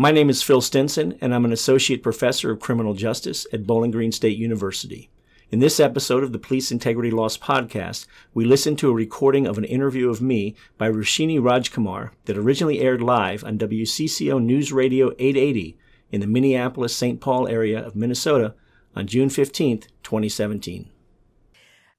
My name is Phil Stinson, and I'm an associate professor of criminal justice at Bowling Green State University. In this episode of the Police Integrity Lost podcast, we listen to a recording of an interview of me by Roshini Rajkumar that originally aired live on WCCO News Radio 880 in the Minneapolis St. Paul area of Minnesota on June 15, 2017.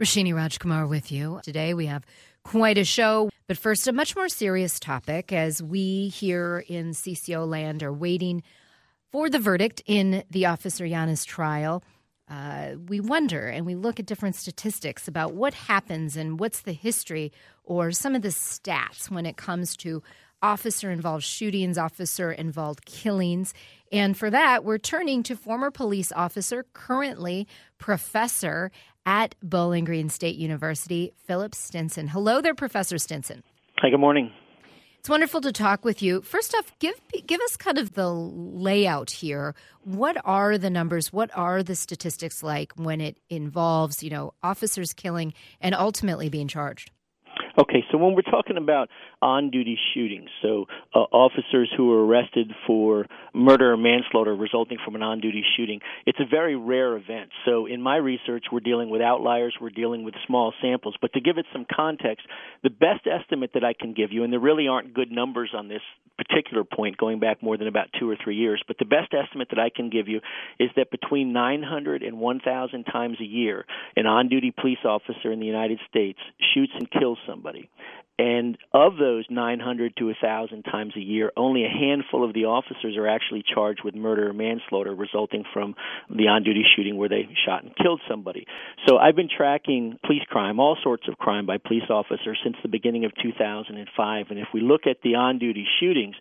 Roshini Rajkumar with you. Today we have quite a show, but first, a much more serious topic as we here in CCO land are waiting for the verdict in the Officer Yanez trial uh, we wonder and we look at different statistics about what happens and what's the history or some of the stats when it comes to officer involved shootings, officer involved killings. And for that, we're turning to former police officer, currently professor at Bowling Green State University, Philip Stinson. Hello there, Professor Stinson. Hi, good morning. It's wonderful to talk with you. First off, give give us kind of the layout here. What are the numbers? What are the statistics like when it involves, you know, officers killing and ultimately being charged? Okay, so when we're talking about on duty shootings, so uh, officers who are arrested for murder or manslaughter resulting from an on duty shooting, it's a very rare event. So in my research, we're dealing with outliers, we're dealing with small samples. But to give it some context, the best estimate that I can give you, and there really aren't good numbers on this particular point going back more than about two or three years, but the best estimate that I can give you is that between 900 and 1,000 times a year, an on duty police officer in the United States shoots and kills somebody somebody. And of those 900 to 1,000 times a year, only a handful of the officers are actually charged with murder or manslaughter resulting from the on duty shooting where they shot and killed somebody. So I've been tracking police crime, all sorts of crime by police officers since the beginning of 2005. And if we look at the on duty shootings,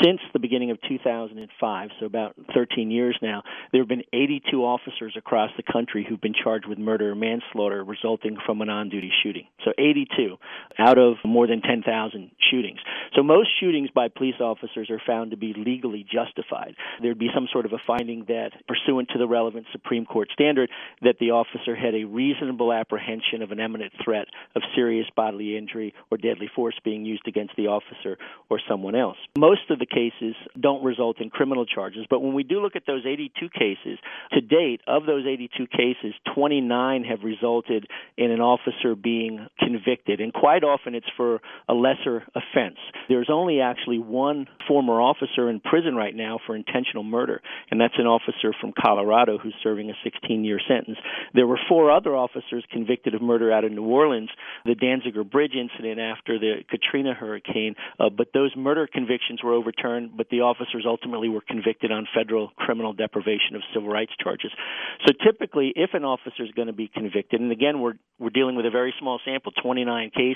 since the beginning of 2005, so about 13 years now, there have been 82 officers across the country who've been charged with murder or manslaughter resulting from an on duty shooting. So 82 out of more than 10,000 shootings. So most shootings by police officers are found to be legally justified. There'd be some sort of a finding that, pursuant to the relevant Supreme Court standard, that the officer had a reasonable apprehension of an imminent threat of serious bodily injury or deadly force being used against the officer or someone else. Most of the cases don't result in criminal charges, but when we do look at those 82 cases, to date, of those 82 cases, 29 have resulted in an officer being convicted. And quite often it's for for a lesser offense. There's only actually one former officer in prison right now for intentional murder, and that's an officer from Colorado who's serving a 16 year sentence. There were four other officers convicted of murder out of New Orleans, the Danziger Bridge incident after the Katrina hurricane, uh, but those murder convictions were overturned, but the officers ultimately were convicted on federal criminal deprivation of civil rights charges. So typically, if an officer is going to be convicted, and again, we're, we're dealing with a very small sample, 29 cases,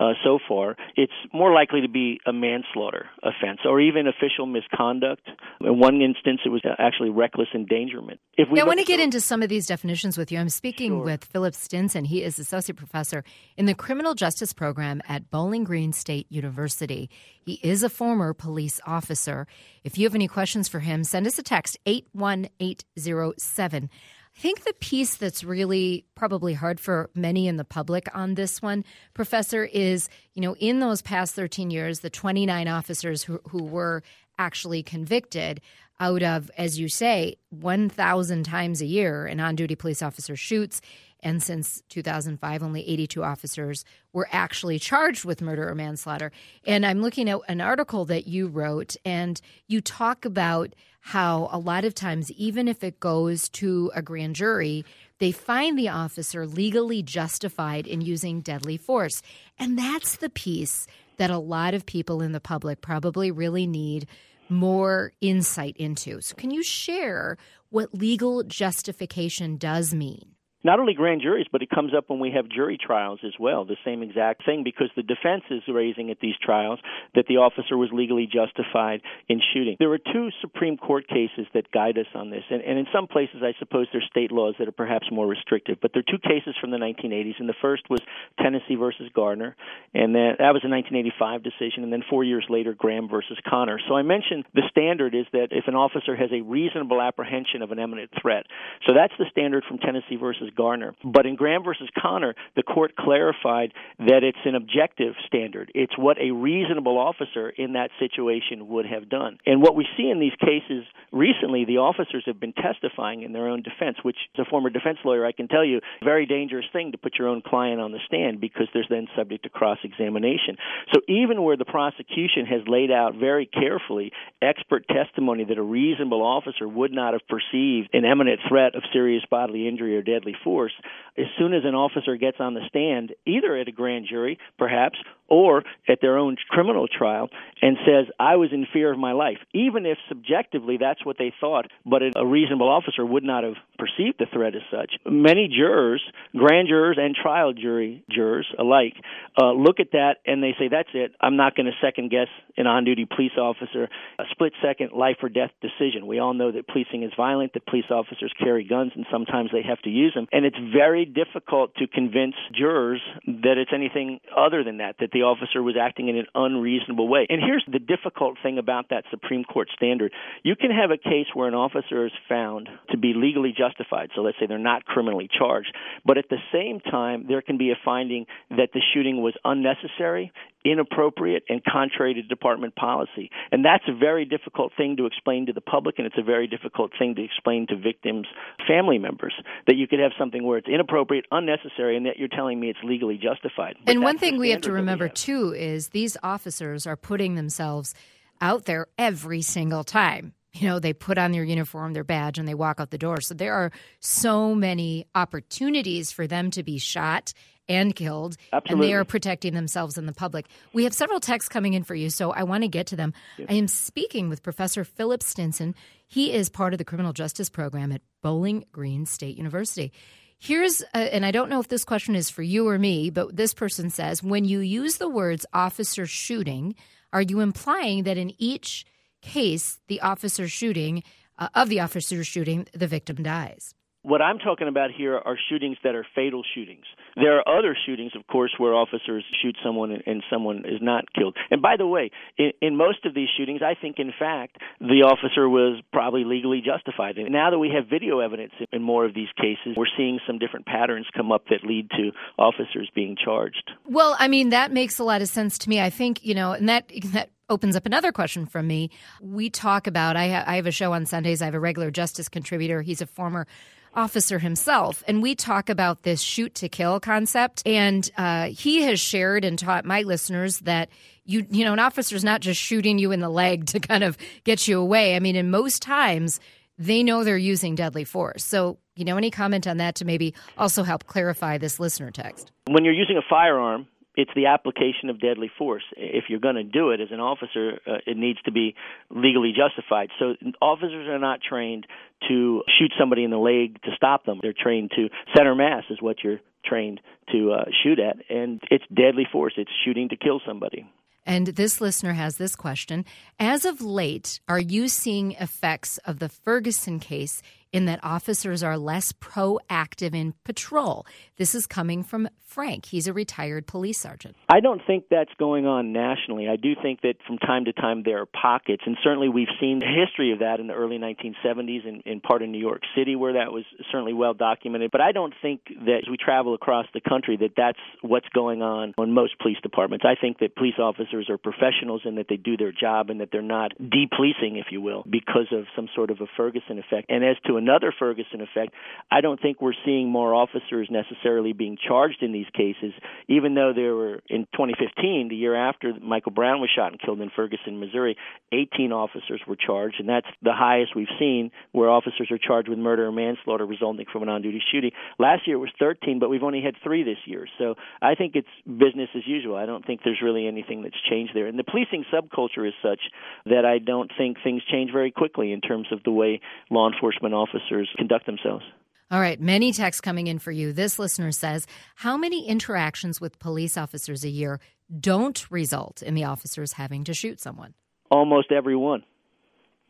uh, so far, it's more likely to be a manslaughter offense or even official misconduct. In one instance, it was actually reckless endangerment. If we I want to get into some of these definitions with you. I'm speaking sure. with Philip Stinson. He is associate professor in the criminal justice program at Bowling Green State University. He is a former police officer. If you have any questions for him, send us a text 81807. I think the piece that's really probably hard for many in the public on this one, Professor, is you know, in those past 13 years, the 29 officers who, who were actually convicted out of, as you say, 1,000 times a year an on duty police officer shoots. And since 2005, only 82 officers were actually charged with murder or manslaughter. And I'm looking at an article that you wrote, and you talk about how a lot of times, even if it goes to a grand jury, they find the officer legally justified in using deadly force. And that's the piece that a lot of people in the public probably really need more insight into. So, can you share what legal justification does mean? Not only grand juries, but it comes up when we have jury trials as well, the same exact thing, because the defense is raising at these trials that the officer was legally justified in shooting. There are two Supreme Court cases that guide us on this, and, and in some places, I suppose there's state laws that are perhaps more restrictive, but there are two cases from the 1980s, and the first was Tennessee versus Garner, and that, that was a 1985 decision, and then four years later, Graham versus Connor. So I mentioned the standard is that if an officer has a reasonable apprehension of an imminent threat, so that's the standard from Tennessee versus Garner. But in Graham versus Connor, the court clarified that it's an objective standard. It's what a reasonable officer in that situation would have done. And what we see in these cases recently, the officers have been testifying in their own defense, which, as a former defense lawyer, I can tell you, very dangerous thing to put your own client on the stand because there's then subject to cross examination. So even where the prosecution has laid out very carefully expert testimony that a reasonable officer would not have perceived an imminent threat of serious bodily injury or deadly force, as soon as an officer gets on the stand, either at a grand jury, perhaps, or at their own criminal trial, and says, I was in fear of my life, even if subjectively that's what they thought, but a reasonable officer would not have perceived the threat as such. Many jurors, grand jurors and trial jury jurors alike, uh, look at that and they say, That's it. I'm not going to second guess an on duty police officer, a split second life or death decision. We all know that policing is violent, that police officers carry guns, and sometimes they have to use them. And it's very difficult to convince jurors that it's anything other than that, that the officer was acting in an unreasonable way. And here's the difficult thing about that Supreme Court standard you can have a case where an officer is found to be legally justified. So let's say they're not criminally charged. But at the same time, there can be a finding that the shooting was unnecessary inappropriate and contrary to department policy. And that's a very difficult thing to explain to the public, and it's a very difficult thing to explain to victims' family members that you could have something where it's inappropriate, unnecessary, and that you're telling me it's legally justified. But and one thing we have to remember, have. too, is these officers are putting themselves out there every single time. You know, they put on their uniform, their badge, and they walk out the door. So there are so many opportunities for them to be shot and killed, Absolutely. and they are protecting themselves and the public. We have several texts coming in for you, so I want to get to them. Yes. I am speaking with Professor Philip Stinson. He is part of the criminal justice program at Bowling Green State University. Here's, a, and I don't know if this question is for you or me, but this person says when you use the words officer shooting, are you implying that in each case, the officer shooting, uh, of the officer shooting, the victim dies? What I'm talking about here are shootings that are fatal shootings. There are other shootings, of course, where officers shoot someone and, someone is not killed. And by the way, in, in most of these shootings, I think, in fact, the officer was probably legally justified. And now that we have video evidence in more of these cases, we're seeing some different patterns come up that lead to officers being charged. Well, I mean, that makes a lot of sense to me. I think, you know, and that that opens up another question from me. We talk about I, ha- I have a show on Sundays. I have a regular justice contributor. He's a former officer himself. And we talk about this shoot to kill concept. And uh, he has shared and taught my listeners that you, you know, an officer is not just shooting you in the leg to kind of get you away. I mean, in most times, they know they're using deadly force. So, you know, any comment on that to maybe also help clarify this listener text? When you're using a firearm, it's the application of deadly force. If you're going to do it as an officer, uh, it needs to be legally justified. So officers are not trained to shoot somebody in the leg to stop them. They're trained to center mass is what you're trained to uh, shoot at, and it's deadly force. It's shooting to kill somebody. And this listener has this question. As of late, are you seeing effects of the Ferguson case in that officers are less proactive in patrol. This is coming from Frank. He's a retired police sergeant. I don't think that's going on nationally. I do think that from time to time there are pockets, and certainly we've seen the history of that in the early 1970s in, in part of New York City where that was certainly well documented. But I don't think that as we travel across the country that that's what's going on on most police departments. I think that police officers are professionals and that they do their job and that they're not depolicing, if you will, because of some sort of a Ferguson effect. And as to another Ferguson effect, I don't think we're seeing more officers necessarily being charged in these cases, even though there were in 2015, the year after Michael Brown was shot and killed in Ferguson, Missouri, 18 officers were charged, and that's the highest we've seen where officers are charged with murder or manslaughter resulting from an on-duty shooting. Last year it was 13, but we've only had three this year. So I think it's business as usual. I don't think there's really anything that's changed there. And the policing subculture is such that I don't think things change very quickly in terms of the way law enforcement officers officers conduct themselves. All right, many texts coming in for you. This listener says, How many interactions with police officers a year don't result in the officers having to shoot someone? Almost every one.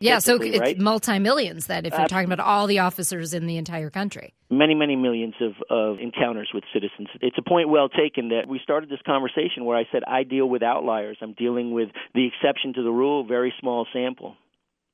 Yeah, so it's right? multi millions then if you're talking about all the officers in the entire country. Many, many millions of, of encounters with citizens. It's a point well taken that we started this conversation where I said I deal with outliers. I'm dealing with the exception to the rule, very small sample.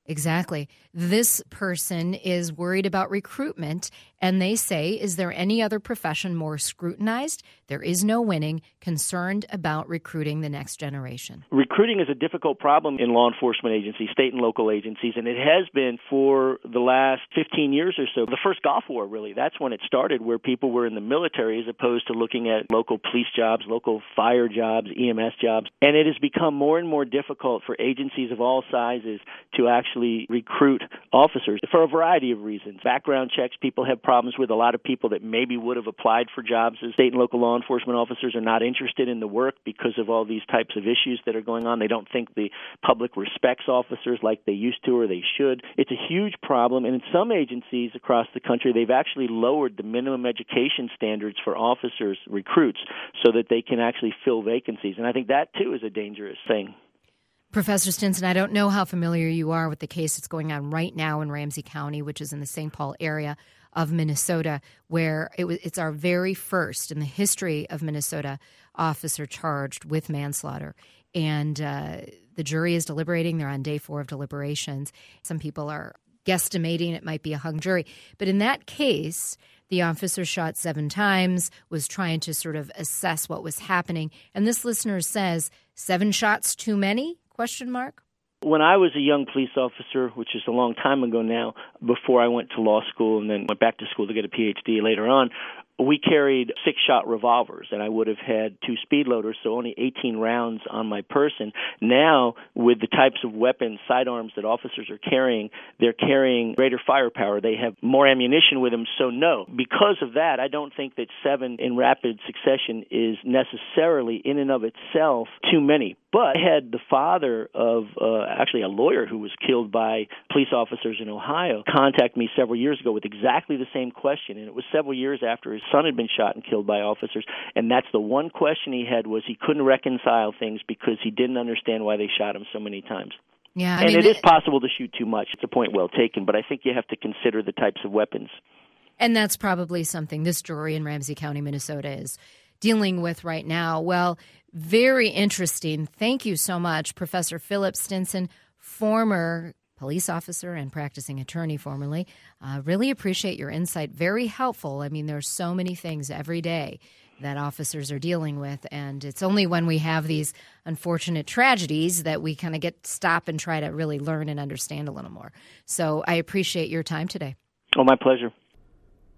Exactly. This person is worried about recruitment And they say, is there any other profession more scrutinized? There is no winning, concerned about recruiting the next generation. Recruiting is a difficult problem in law enforcement agencies, state and local agencies, and it has been for the last 15 years or so. The first Gulf War, really, that's when it started, where people were in the military as opposed to looking at local police jobs, local fire jobs, EMS jobs. And it has become more and more difficult for agencies of all sizes to actually recruit officers for a variety of reasons. Background checks people have problems with. A lot of people that maybe would have applied for jobs as state and local law enforcement officers are not interested in the work because of all these types of issues that are going on. They don't think the public respects officers like they used to or they should. It's a huge problem, and in some agencies across the country, they've actually lowered the minimum education standards for officers recruits so that they can actually fill vacancies. And I think that too is a dangerous thing. Professor Stinson, I don't know how familiar you are with the case that's going on right now in Ramsey County, which is in the St. Paul area of Minnesota, where it was, it's our very first in the history of Minnesota officer charged with manslaughter. And uh, the jury is deliberating. They're on day four of deliberations. Some people are guesstimating it might be a hung jury. But in that case, the officer shot seven times, was trying to sort of assess what was happening. And this listener says, seven shots too many? Question mark. When I was a young police officer, which is a long time ago now, before I went to law school and then went back to school to get a PhD later on, we carried six shot revolvers and I would have had two speed loaders, so only 18 rounds on my person. Now, with the types of weapons, sidearms that officers are carrying, they're carrying greater firepower. They have more ammunition with them, so no. Because of that, I don't think that seven in rapid succession is necessarily, in and of itself, too many. But I had the father of uh, actually a lawyer who was killed by police officers in Ohio contact me several years ago with exactly the same question, and it was several years after his son had been shot and killed by officers, and that's the one question he had was he couldn't reconcile things because he didn't understand why they shot him so many times. Yeah, I and mean, it is possible to shoot too much. It's a point well taken, but I think you have to consider the types of weapons. And that's probably something this jury in Ramsey County, Minnesota is dealing with right now. Well, very interesting. Thank you so much, Professor Philip Stinson, former police officer and practicing attorney formerly. Uh, really appreciate your insight. Very helpful. I mean, there's so many things every day that officers are dealing with, and it's only when we have these unfortunate tragedies that we kind of get stop and try to really learn and understand a little more. So I appreciate your time today. Oh, my pleasure.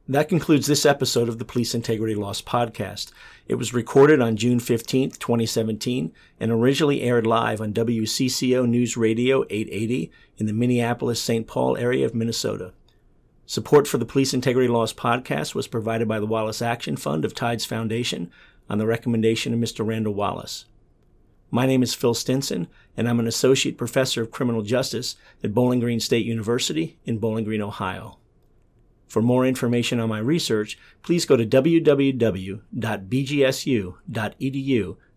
That concludes this episode of the Police Integrity Lost podcast. It was recorded on June 15th, 2017, and originally aired live on WCCO News Radio 880 in the Minneapolis St. Paul area of Minnesota. Support for the Police Integrity Lost podcast was provided by the Wallace Action Fund of Tides Foundation on the recommendation of Mr. Randall Wallace. My name is Phil Stinson, and I'm an Associate Professor of Criminal Justice at Bowling Green State University in Bowling Green, Ohio. For more information on my research, please go to www.bgsu.edu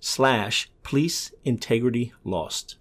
slash police integrity lost.